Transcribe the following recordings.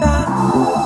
감.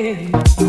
yeah.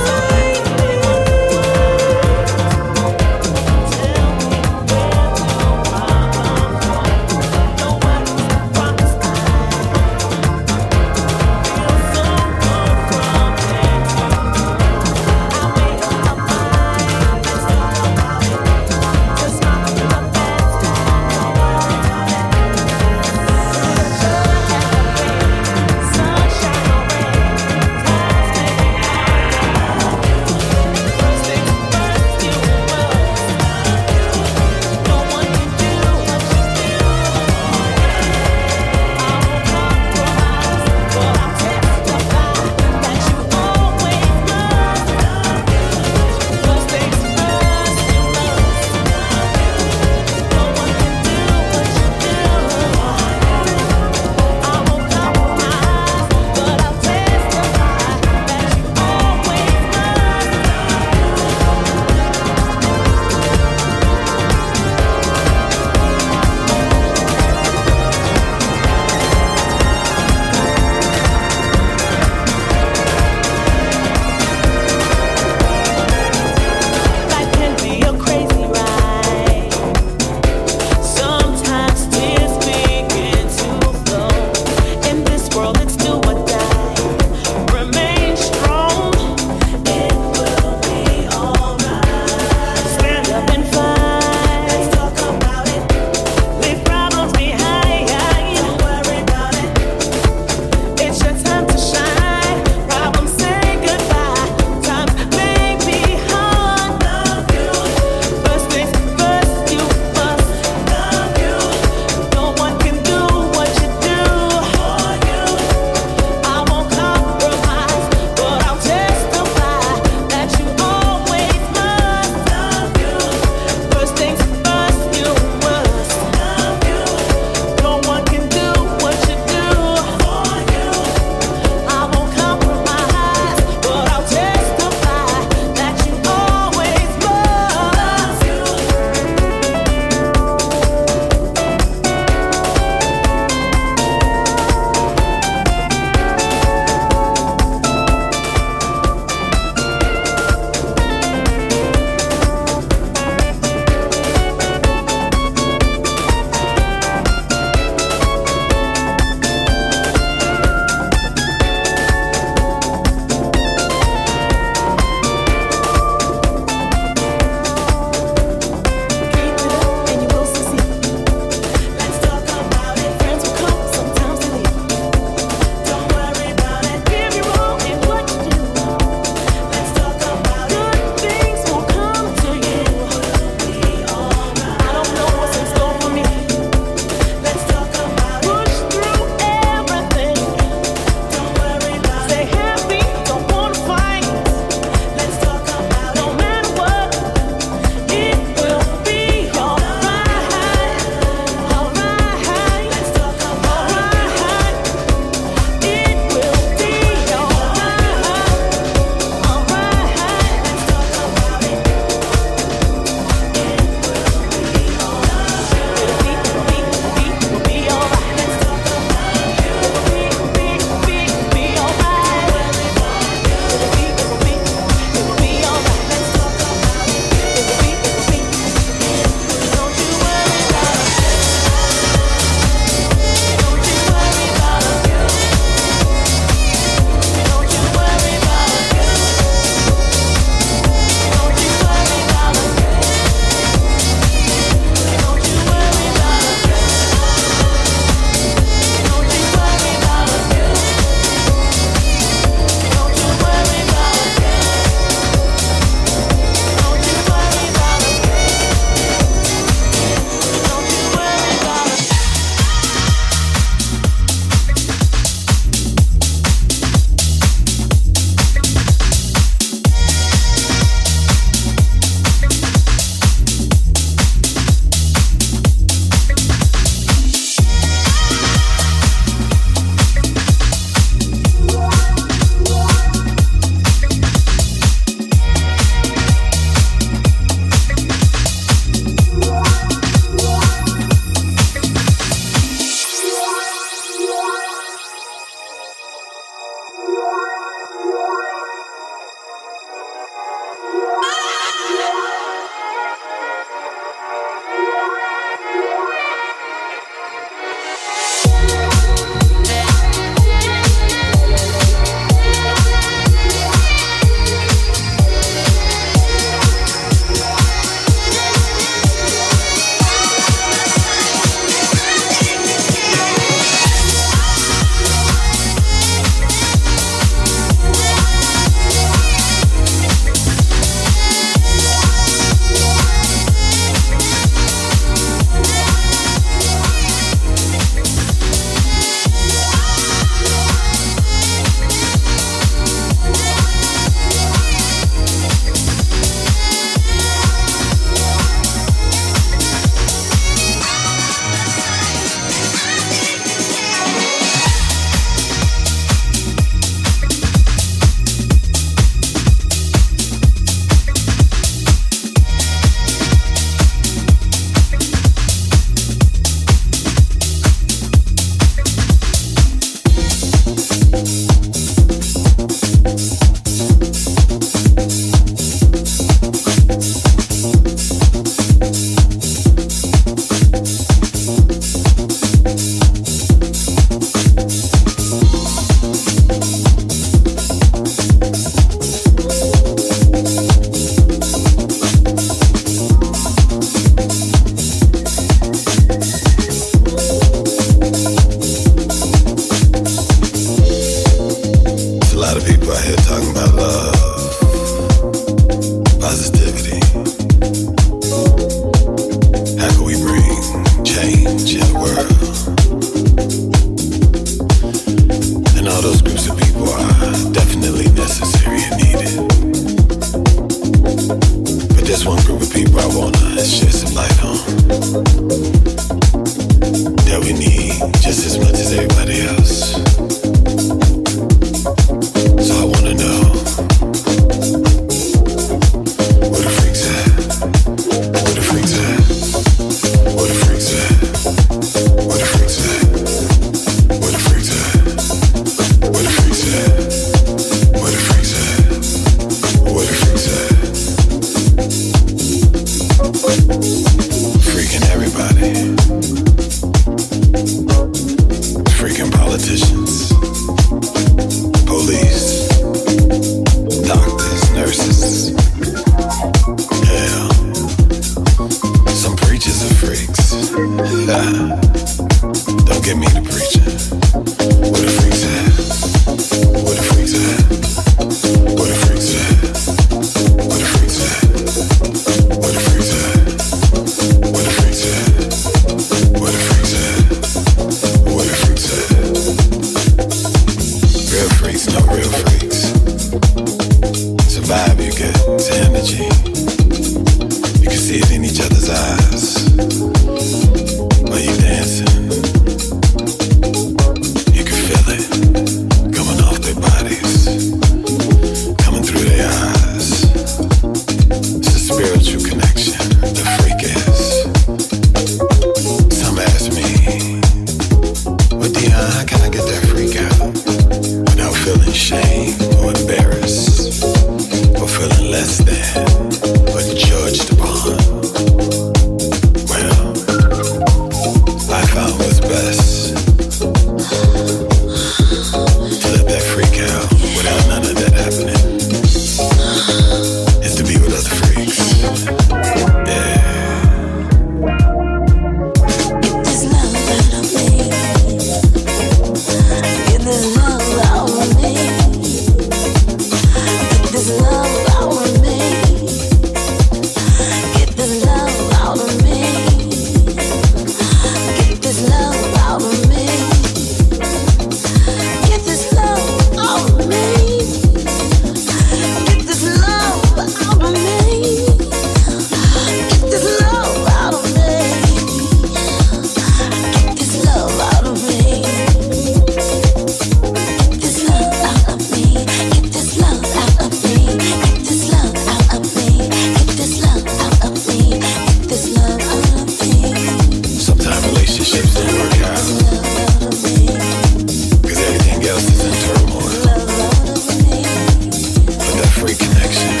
connection.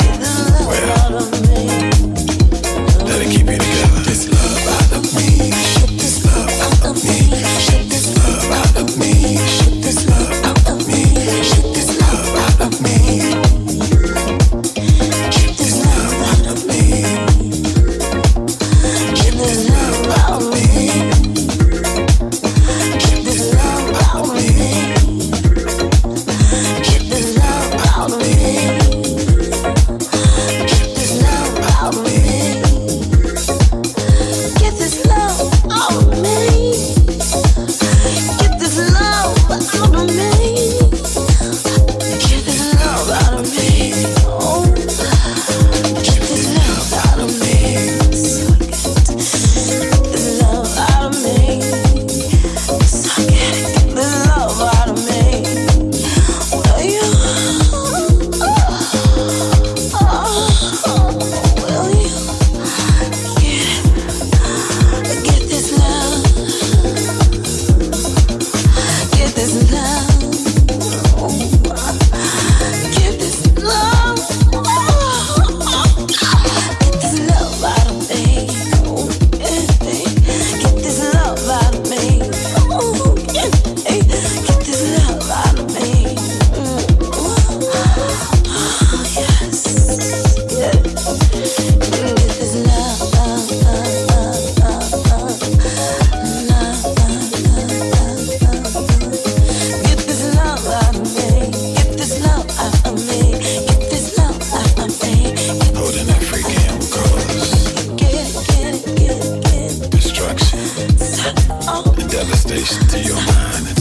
time.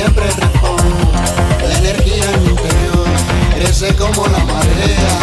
siempre respondo, la energía en mi interior crece como la marea.